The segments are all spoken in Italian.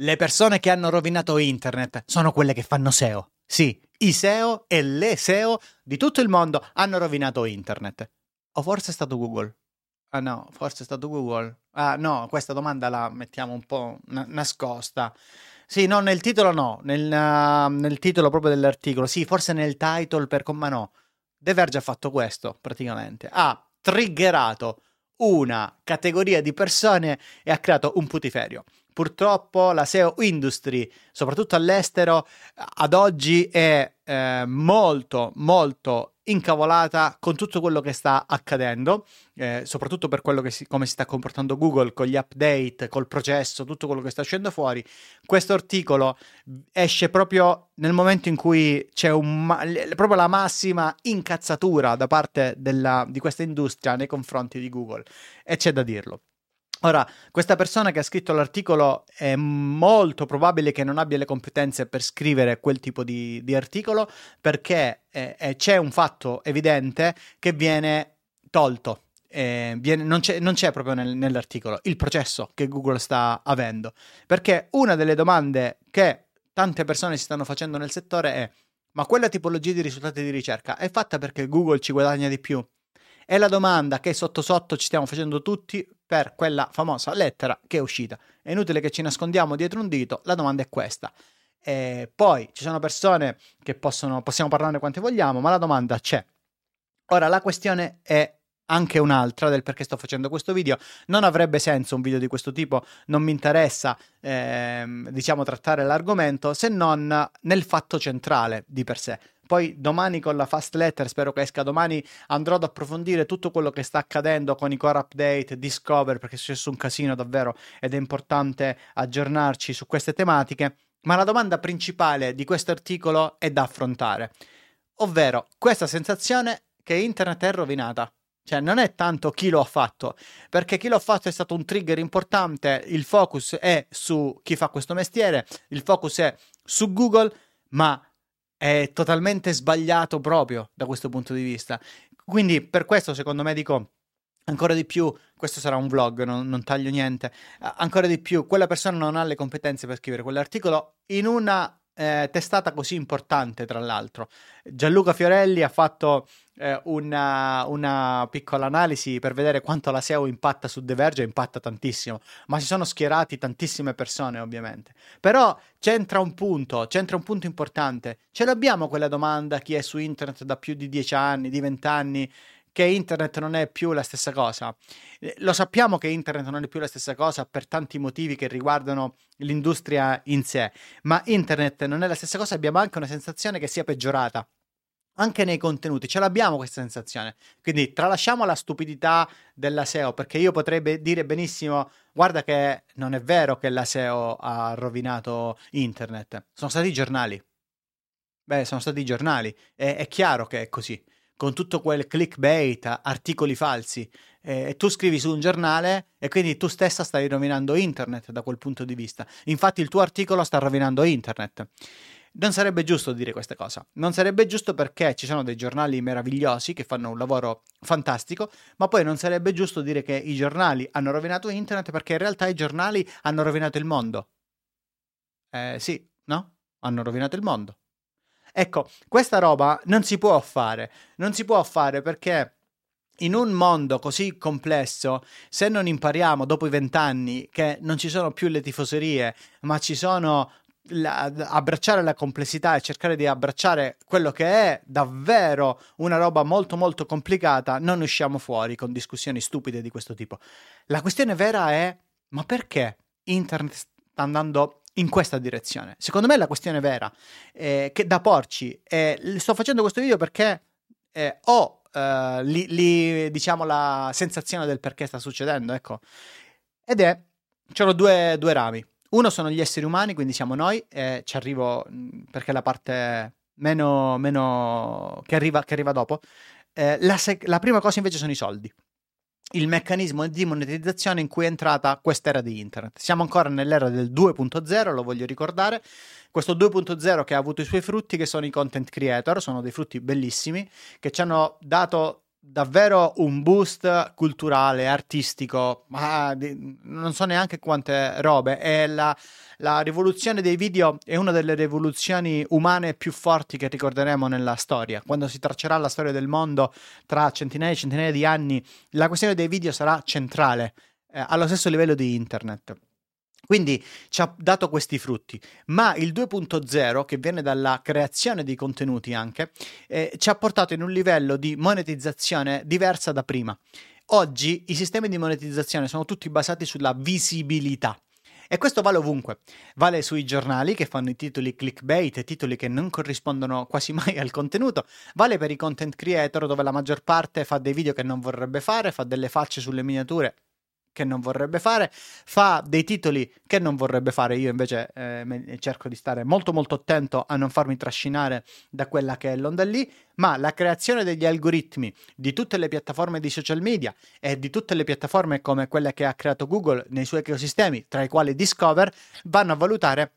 Le persone che hanno rovinato internet sono quelle che fanno SEO. Sì, i SEO e le SEO di tutto il mondo hanno rovinato internet. O forse è stato Google? Ah no, forse è stato Google. Ah no, questa domanda la mettiamo un po' na- nascosta. Sì, no, nel titolo no, nel, uh, nel, titolo proprio dell'articolo. Sì, forse nel title, per, ma no. The Verge ha fatto questo, praticamente. Ha triggerato una categoria di persone e ha creato un putiferio. Purtroppo la SEO industry, soprattutto all'estero, ad oggi è eh, molto, molto incavolata con tutto quello che sta accadendo, eh, soprattutto per quello che si, come si sta comportando Google con gli update, col processo, tutto quello che sta uscendo fuori. Questo articolo esce proprio nel momento in cui c'è un, proprio la massima incazzatura da parte della, di questa industria nei confronti di Google e c'è da dirlo. Ora, questa persona che ha scritto l'articolo è molto probabile che non abbia le competenze per scrivere quel tipo di, di articolo perché eh, eh, c'è un fatto evidente che viene tolto. Eh, viene, non, c'è, non, c'è, proprio nel, nell'articolo il processo che Google sta avendo perché una delle domande che tante persone si stanno facendo nel settore è ma quella tipologia di risultati di ricerca è fatta perché Google ci guadagna di più? È la domanda che sotto sotto ci stiamo facendo tutti per quella famosa lettera che è uscita. È inutile che ci nascondiamo dietro un dito, la domanda è questa. E poi ci sono persone che possono, possiamo parlarne quante vogliamo, ma la domanda c'è. Ora, la questione è anche un'altra del perché sto facendo questo video. Non avrebbe senso un video di questo tipo, non mi interessa, ehm, diciamo, trattare l'argomento se non nel fatto centrale di per sé. Poi domani con la fast letter, spero che esca domani, andrò ad approfondire tutto quello che sta accadendo con i core update, Discover, perché è successo un casino davvero ed è importante aggiornarci su queste tematiche. Ma la domanda principale di questo articolo è da affrontare, ovvero questa sensazione che internet è rovinata. Cioè, non è tanto chi lo ha fatto, perché chi lo ha fatto è stato un trigger importante. Il focus è su chi fa questo mestiere, il focus è su Google, ma è totalmente sbagliato proprio da questo punto di vista. Quindi per questo secondo me dico ancora di più, questo sarà un vlog, non, non, taglio niente, ancora di più, quella persona non ha le competenze per scrivere quell'articolo in una eh, testata così importante, tra l'altro. Gianluca Fiorelli ha fatto una, una, piccola analisi per vedere quanto la SEO impatta su The Verge, impatta tantissimo, ma si sono schierati tantissime persone, ovviamente. Però c'entra un punto, c'entra un punto importante. Ce l'abbiamo quella domanda chi è su internet da più di 10 anni, di 20 anni? che internet non è più la stessa cosa. Eh, lo sappiamo che internet non è più la stessa cosa per tanti motivi che riguardano l'industria in sé, ma internet non è la stessa cosa, abbiamo anche una sensazione che sia peggiorata. Anche nei contenuti ce l'abbiamo questa sensazione. Quindi tralasciamo la stupidità della SEO, perché io potrei dire benissimo: guarda che non è vero che la SEO ha rovinato internet. Sono stati i giornali. Beh, sono stati i giornali. È, è chiaro che è così con tutto quel clickbait, articoli falsi. Eh, tu scrivi su un giornale e quindi tu stessa stai rovinando internet da quel punto di vista. Infatti il tuo articolo sta rovinando internet. Non sarebbe giusto dire questa cosa. Non sarebbe giusto perché ci sono dei giornali meravigliosi che fanno un lavoro fantastico, ma poi non sarebbe giusto dire che i giornali hanno rovinato internet perché in realtà i giornali hanno rovinato il mondo. Eh, sì, no? Hanno rovinato il mondo. Ecco, questa roba non si può fare, non si può fare perché in un mondo così complesso, se non impariamo dopo i vent'anni che non ci sono più le tifoserie, ma ci sono la, abbracciare la complessità e cercare di abbracciare quello che è davvero una roba molto molto complicata, non usciamo fuori con discussioni stupide di questo tipo. La questione vera è ma perché internet sta andando in questa direzione. Secondo me la questione vera eh, che da porci. Eh, sto facendo questo video perché eh, ho eh, li, li, diciamo la sensazione del perché sta succedendo, ecco. Ed è c'erano due, due rami. Uno sono gli esseri umani, quindi siamo noi, e ci arrivo perché è la parte meno, meno che, arriva, che arriva dopo. Eh, la, sec- la prima cosa invece sono i soldi il meccanismo di monetizzazione in cui è entrata quest'era di internet. Siamo ancora nell'era del 2.0, lo voglio ricordare. Questo 2.0 che ha avuto i suoi frutti, che sono i content creator, sono dei frutti bellissimi, che ci hanno dato davvero un boost culturale, artistico, ma non so neanche quante robe. E la, la, rivoluzione dei video è una delle rivoluzioni umane più forti che ricorderemo nella storia. Quando si traccerà la storia del mondo tra centinaia e centinaia di anni, la questione dei video sarà centrale, eh, allo stesso livello di internet. Quindi ci ha dato questi frutti, ma il 2.0, che viene dalla creazione di contenuti anche, eh, ci ha portato in un livello di monetizzazione diversa da prima. Oggi i sistemi di monetizzazione sono tutti basati sulla visibilità. E questo vale ovunque. Vale sui giornali che fanno i titoli clickbait, titoli che non corrispondono quasi mai al contenuto. Vale per i content creator dove la maggior parte fa dei video che non vorrebbe fare, fa delle facce sulle miniature che non vorrebbe fare, fa dei titoli che non vorrebbe fare. Io invece eh, cerco di stare molto molto attento a non farmi trascinare da quella che è l'onda lì, ma la creazione degli algoritmi di tutte le piattaforme di social media e di tutte le piattaforme come quelle che ha creato Google nei suoi ecosistemi, tra i quali Discover, vanno a valutare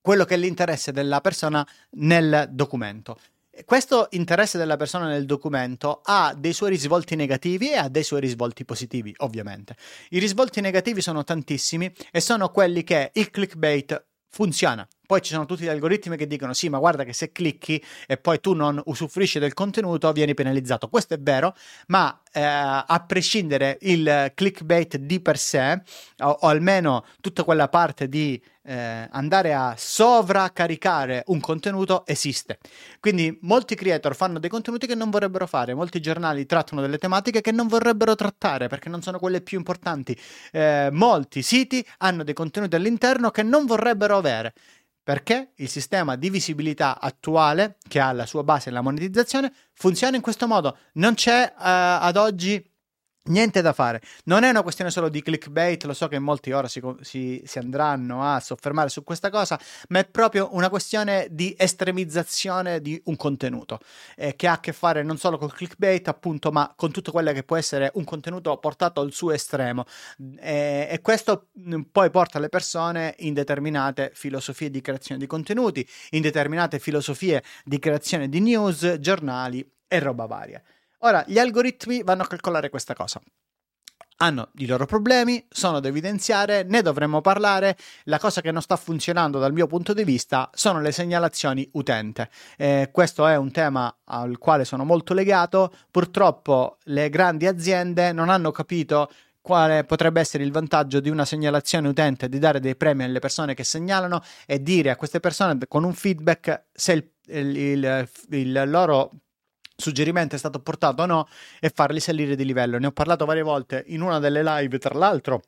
quello che è l'interesse della persona nel documento. Questo interesse della persona nel documento ha dei suoi risvolti negativi e ha dei suoi risvolti positivi, ovviamente. I risvolti negativi sono tantissimi e sono quelli che il clickbait funziona. Poi ci sono tutti gli algoritmi che dicono sì, ma guarda che se clicchi e poi tu non usufruisci del contenuto vieni penalizzato. Questo è vero, ma eh, a prescindere il clickbait di per sé, o, o almeno tutta quella parte di eh, andare a sovraccaricare un contenuto esiste. Quindi molti creator fanno dei contenuti che non vorrebbero fare, molti giornali trattano delle tematiche che non vorrebbero trattare perché non sono quelle più importanti. Eh, molti siti hanno dei contenuti all'interno che non vorrebbero avere perché il sistema di visibilità attuale, che ha la sua base nella monetizzazione, funziona in questo modo. Non c'è uh, ad oggi Niente da fare, non è una questione solo di clickbait, lo so che molti ora si, si, si, andranno a soffermare su questa cosa, ma è proprio una questione di estremizzazione di un contenuto eh, che ha a che fare non solo col clickbait, appunto, ma con tutto quello che può essere un contenuto portato al suo estremo. Eh, e questo mm, poi porta le persone in determinate filosofie di creazione di contenuti, in determinate filosofie di creazione di news, giornali e roba varia. Ora, gli algoritmi vanno a calcolare questa cosa. Hanno i loro problemi, sono da evidenziare, ne dovremmo parlare. La cosa che non sta funzionando dal mio punto di vista sono le segnalazioni utente. Eh, questo è un tema al quale sono molto legato. Purtroppo le grandi aziende non hanno capito quale potrebbe essere il vantaggio di una segnalazione utente, di dare dei premi alle persone che segnalano e dire a queste persone con un feedback se il, il, il, il loro suggerimento è stato portato o no e farli salire di livello. Ne ho parlato varie volte in una delle live, tra l'altro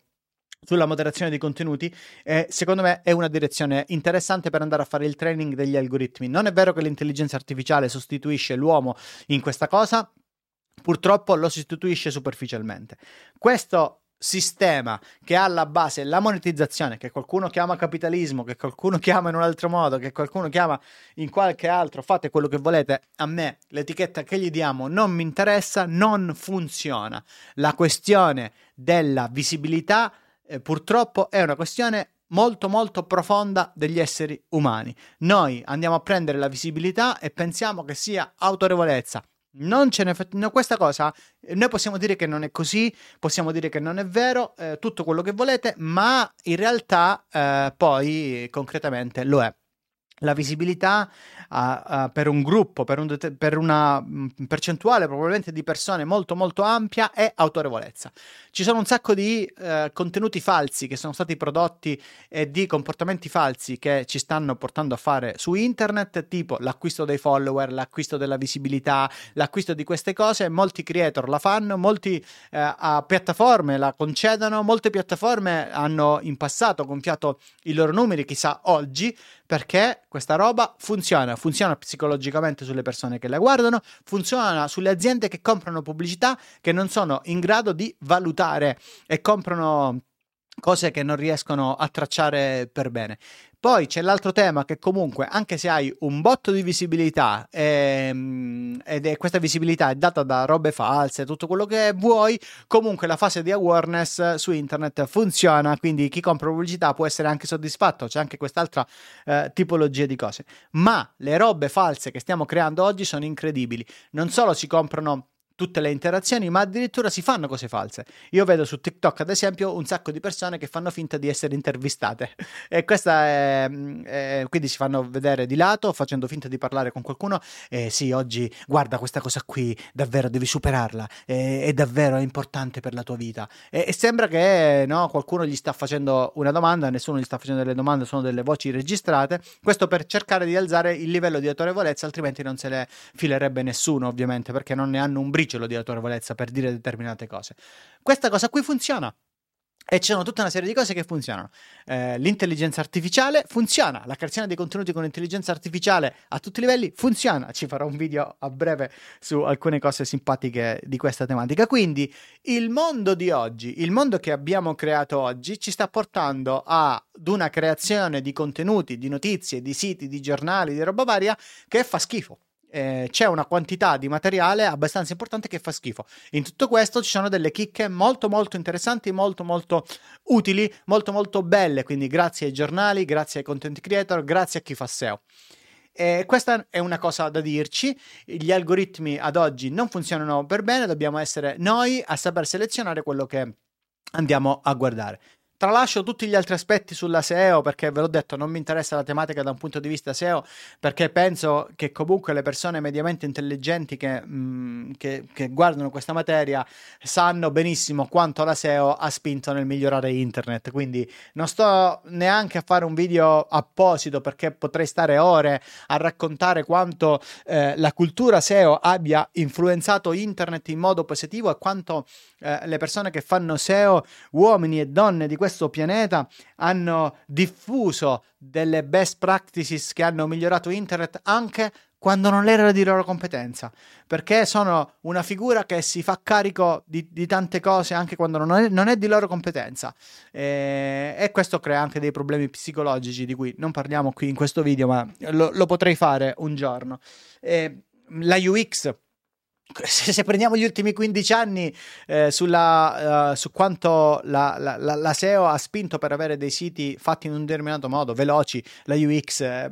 sulla moderazione dei contenuti e secondo me è una direzione interessante per andare a fare il training degli algoritmi. Non è vero che l'intelligenza artificiale sostituisce l'uomo in questa cosa, purtroppo lo sostituisce superficialmente. Questo sistema che ha alla base la monetizzazione, che qualcuno chiama capitalismo, che qualcuno chiama in un altro modo, che qualcuno chiama in qualche altro, fate quello che volete, a me l'etichetta che gli diamo non mi interessa, non funziona. La questione della visibilità eh, purtroppo è una questione molto molto profonda degli esseri umani. Noi andiamo a prendere la visibilità e pensiamo che sia autorevolezza. Non ce ne fa... no, questa cosa noi possiamo dire che non è così, possiamo dire che non è vero, eh, tutto quello che volete, ma in realtà eh, poi concretamente lo è la visibilità uh, uh, per un gruppo, per, un per una mm, percentuale probabilmente di persone molto molto ampia è autorevolezza. Ci sono un sacco di uh, contenuti falsi che sono stati prodotti e di comportamenti falsi che ci stanno portando a fare su internet, tipo l'acquisto dei follower, l'acquisto della visibilità, l'acquisto di queste cose. Molti creator la fanno, molti piattaforme la concedono, molte piattaforme hanno in passato gonfiato i loro numeri, chissà oggi perché questa roba funziona, funziona psicologicamente sulle persone che la guardano, funziona sulle aziende che comprano pubblicità che non sono in grado di valutare e comprano cose che non riescono a tracciare per bene. Poi c'è l'altro tema che comunque, anche se hai un botto di visibilità ehm, ed è, questa visibilità è data da robe false, tutto quello che vuoi, comunque la fase di awareness su internet funziona, quindi chi compra pubblicità può essere anche soddisfatto, c'è anche quest'altra eh, tipologia di cose. Ma le robe false che stiamo creando oggi sono incredibili. Non solo si comprano tutte le interazioni, ma addirittura si fanno cose false. Io vedo su TikTok, ad esempio, un sacco di persone che fanno finta di essere intervistate e questa è, è quindi si fanno vedere di lato facendo finta di parlare con qualcuno. Eh, sì, oggi guarda questa cosa qui, davvero devi superarla, eh, è davvero importante per la tua vita. E, e sembra che no, qualcuno gli sta facendo una domanda, nessuno gli sta facendo delle domande, sono delle voci registrate. Questo per cercare di alzare il livello di autorevolezza, altrimenti non se le filerebbe nessuno, ovviamente, perché non ne hanno un briciolo di autorevolezza per dire determinate cose. Questa cosa qui funziona. E ci sono tutta una serie di cose che funzionano. Eh, l'intelligenza artificiale funziona, la creazione dei contenuti con intelligenza artificiale a tutti i livelli funziona. Ci farò un video a breve su alcune cose simpatiche di questa tematica. Quindi il mondo di oggi, il mondo che abbiamo creato oggi, ci sta portando ad una creazione di contenuti, di notizie, di siti, di giornali, di roba varia che fa schifo eh, c'è una quantità di materiale abbastanza importante che fa schifo. In tutto questo ci sono delle chicche molto molto interessanti, molto molto utili, molto molto belle, quindi grazie ai giornali, grazie ai content creator, grazie a chi fa SEO. E questa è una cosa da dirci, gli algoritmi ad oggi non funzionano per bene, dobbiamo essere noi a saper selezionare quello che andiamo a guardare. Tralascio tutti gli altri aspetti sulla SEO perché ve l'ho detto, non mi interessa la tematica da un punto di vista SEO perché penso che comunque le persone mediamente intelligenti che, mh, mm, che, che guardano questa materia sanno benissimo quanto la SEO ha spinto nel migliorare internet. Quindi non sto neanche a fare un video apposito perché potrei stare ore a raccontare quanto eh, la cultura SEO abbia influenzato internet in modo positivo e quanto eh, le persone che fanno SEO, uomini e donne di questo pianeta, hanno diffuso delle best practices che hanno migliorato internet anche quando non era di loro competenza, perché sono una figura che si fa carico di, di tante cose anche quando non è, non è di loro competenza e, e, questo crea anche dei problemi psicologici di cui non parliamo qui in questo video, ma lo, lo potrei fare un giorno. E, la UX se, prendiamo gli ultimi 15 anni eh, sulla, uh, su quanto la, la, la, la, SEO ha spinto per avere dei siti fatti in un determinato modo, veloci, la UX, eh,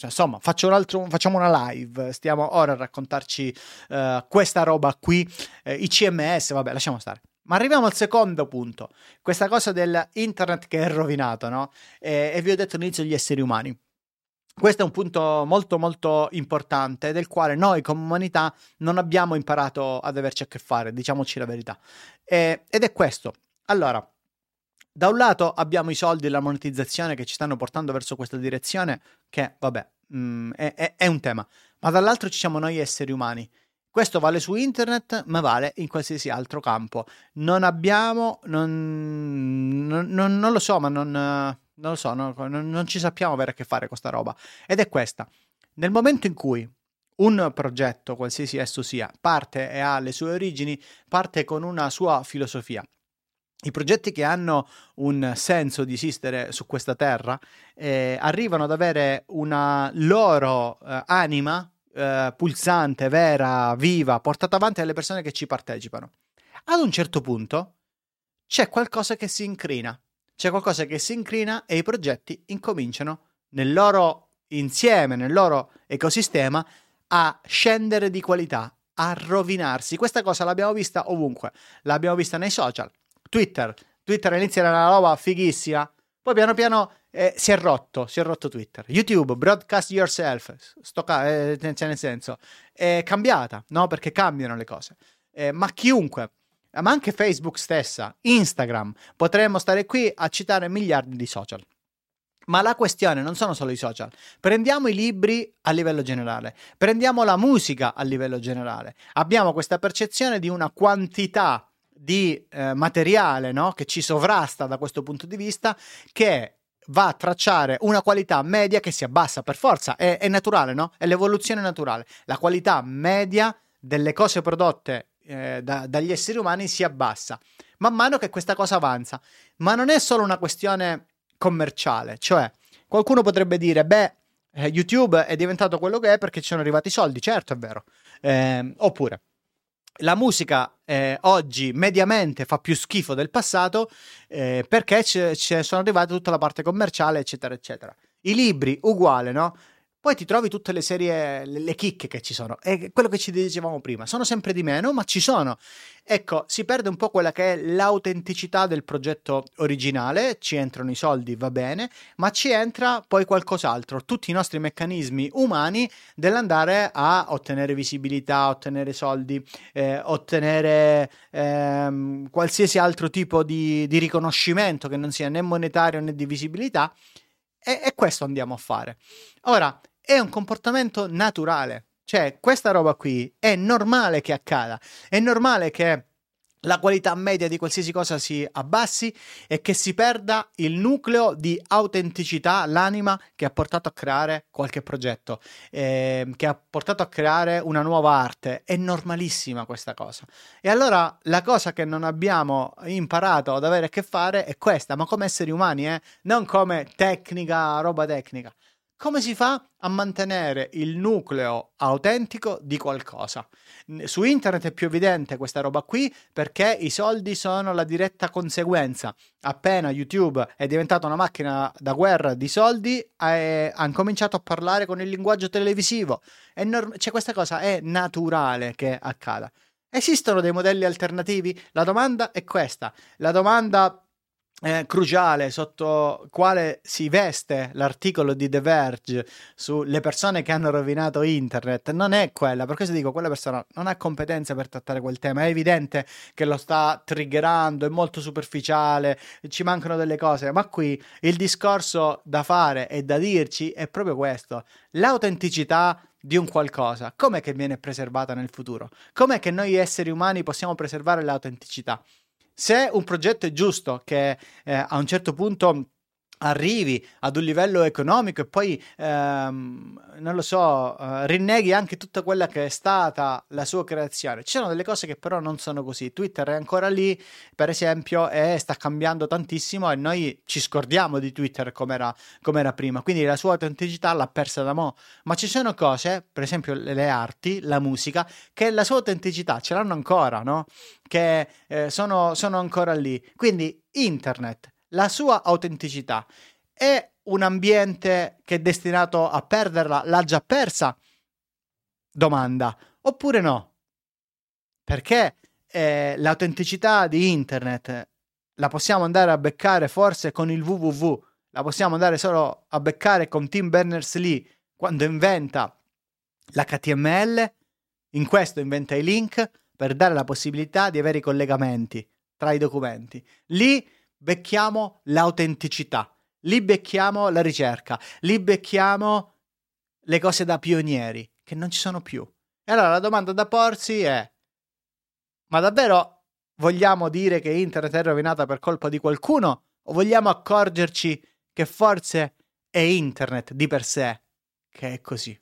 cioè, insomma, un altro, facciamo una live, stiamo ora a raccontarci uh, questa roba qui, eh, i CMS, vabbè, lasciamo stare. Ma arriviamo al secondo punto, questa cosa dell'internet che è rovinato, no? E, e vi ho detto all'inizio gli esseri umani. Questo è un punto molto molto importante del quale noi come umanità non abbiamo imparato ad averci a che fare, diciamoci la verità. E, ed è questo. Allora, da un lato abbiamo i soldi e la monetizzazione che ci stanno portando verso questa direzione, che vabbè, mh, mm, è, è, è un tema, ma dall'altro ci siamo noi esseri umani. Questo vale su internet, ma vale in qualsiasi altro campo. Non abbiamo, non, non, non, non lo so, ma non non lo so, no, non ci sappiamo avere a che fare con questa roba. Ed è questa. Nel momento in cui un progetto, qualsiasi esso sia, parte e ha le sue origini, parte con una sua filosofia. I progetti che hanno un senso di esistere su questa terra eh, arrivano ad avere una loro eh, anima eh, pulsante, vera, viva, portata avanti dalle persone che ci partecipano. Ad un certo punto c'è qualcosa che si incrina c'è qualcosa che si incrina e i progetti incominciano nel loro insieme, nel loro ecosistema, a scendere di qualità, a rovinarsi. Questa cosa l'abbiamo vista ovunque, l'abbiamo vista nei social, Twitter. Twitter all'inizio era una roba fighissima, poi piano piano eh, si è rotto, si è rotto Twitter. YouTube, broadcast yourself, sto ca- eh, nel senso, è cambiata, no? Perché cambiano le cose. Eh, ma chiunque ma anche Facebook stessa, Instagram, potremmo stare qui a citare miliardi di social. Ma la questione non sono solo i social. Prendiamo i libri a livello generale, prendiamo la musica a livello generale. Abbiamo questa percezione di una quantità di eh, materiale no? che ci sovrasta da questo punto di vista che va a tracciare una qualità media che si abbassa per forza, è, è naturale, no? È l'evoluzione naturale. La qualità media delle cose prodotte eh, da, dagli esseri umani si abbassa man mano che questa cosa avanza. Ma non è solo una questione commerciale, cioè qualcuno potrebbe dire, beh, eh, YouTube è diventato quello che è perché ci sono arrivati i soldi, certo è vero. Eh, oppure la musica eh, oggi mediamente fa più schifo del passato eh, perché ci sono arrivate tutta la parte commerciale, eccetera, eccetera. I libri, uguale, no? Poi ti trovi tutte le serie, le, le chicche che ci sono. E quello che ci dicevamo prima, sono sempre di meno, ma ci sono. Ecco, si perde un po' quella che è l'autenticità del progetto originale, ci entrano i soldi, va bene, ma ci entra poi qualcos'altro, tutti i nostri meccanismi umani dell'andare a ottenere visibilità, ottenere soldi, eh, ottenere ehm, qualsiasi altro tipo di, di riconoscimento che non sia né monetario né di visibilità. E, e questo andiamo a fare. Ora, è un comportamento naturale. Cioè, questa roba qui è normale che accada. È normale che la qualità media di qualsiasi cosa si abbassi e che si perda il nucleo di autenticità, l'anima che ha portato a creare qualche progetto, eh, che ha portato a creare una nuova arte. È normalissima questa cosa. E allora la cosa che non abbiamo imparato ad avere a che fare è questa, ma come esseri umani, eh? non come tecnica, roba tecnica. Come si fa a mantenere il nucleo autentico di qualcosa? Su internet è più evidente questa roba qui perché i soldi sono la diretta conseguenza. Appena YouTube è diventata una macchina da guerra di soldi, hanno cominciato a parlare con il linguaggio televisivo. Norm- cioè questa cosa è naturale che accada. Esistono dei modelli alternativi? La domanda è questa. La domanda eh, cruciale sotto quale si veste l'articolo di The Verge sulle persone che hanno rovinato internet non è quella, per questo dico quella persona non ha competenza per trattare quel tema, è evidente che lo sta triggerando, è molto superficiale, ci mancano delle cose, ma qui il discorso da fare e da dirci è proprio questo, l'autenticità di un qualcosa, com'è che viene preservata nel futuro? Com'è che noi esseri umani possiamo preservare l'autenticità? Se un progetto è giusto, che eh, a un certo punto arrivi ad un livello economico e poi, ehm, non lo so, eh, rinneghi anche tutta quella che è stata la sua creazione. Ci sono delle cose che però non sono così. Twitter è ancora lì, per esempio, e sta cambiando tantissimo e noi ci scordiamo di Twitter come era, prima, quindi la sua autenticità l'ha persa da mo'. Ma ci sono cose, per esempio le arti, la musica, che la sua autenticità ce l'hanno ancora, no? Che eh, sono, sono ancora lì. Quindi internet la sua autenticità. È un ambiente che è destinato a perderla? L'ha già persa? Domanda. Oppure no? Perché eh, l'autenticità di internet la possiamo andare a beccare forse con il www, la possiamo andare solo a beccare con Tim Berners-Lee quando inventa l'HTML, in questo inventa i link per dare la possibilità di avere i collegamenti tra i documenti. Lì becchiamo l'autenticità, lì becchiamo la ricerca, lì becchiamo le cose da pionieri, che non ci sono più. E allora la domanda da porsi è, ma davvero vogliamo dire che internet è rovinata per colpa di qualcuno? O vogliamo accorgerci che forse è internet di per sé che è così?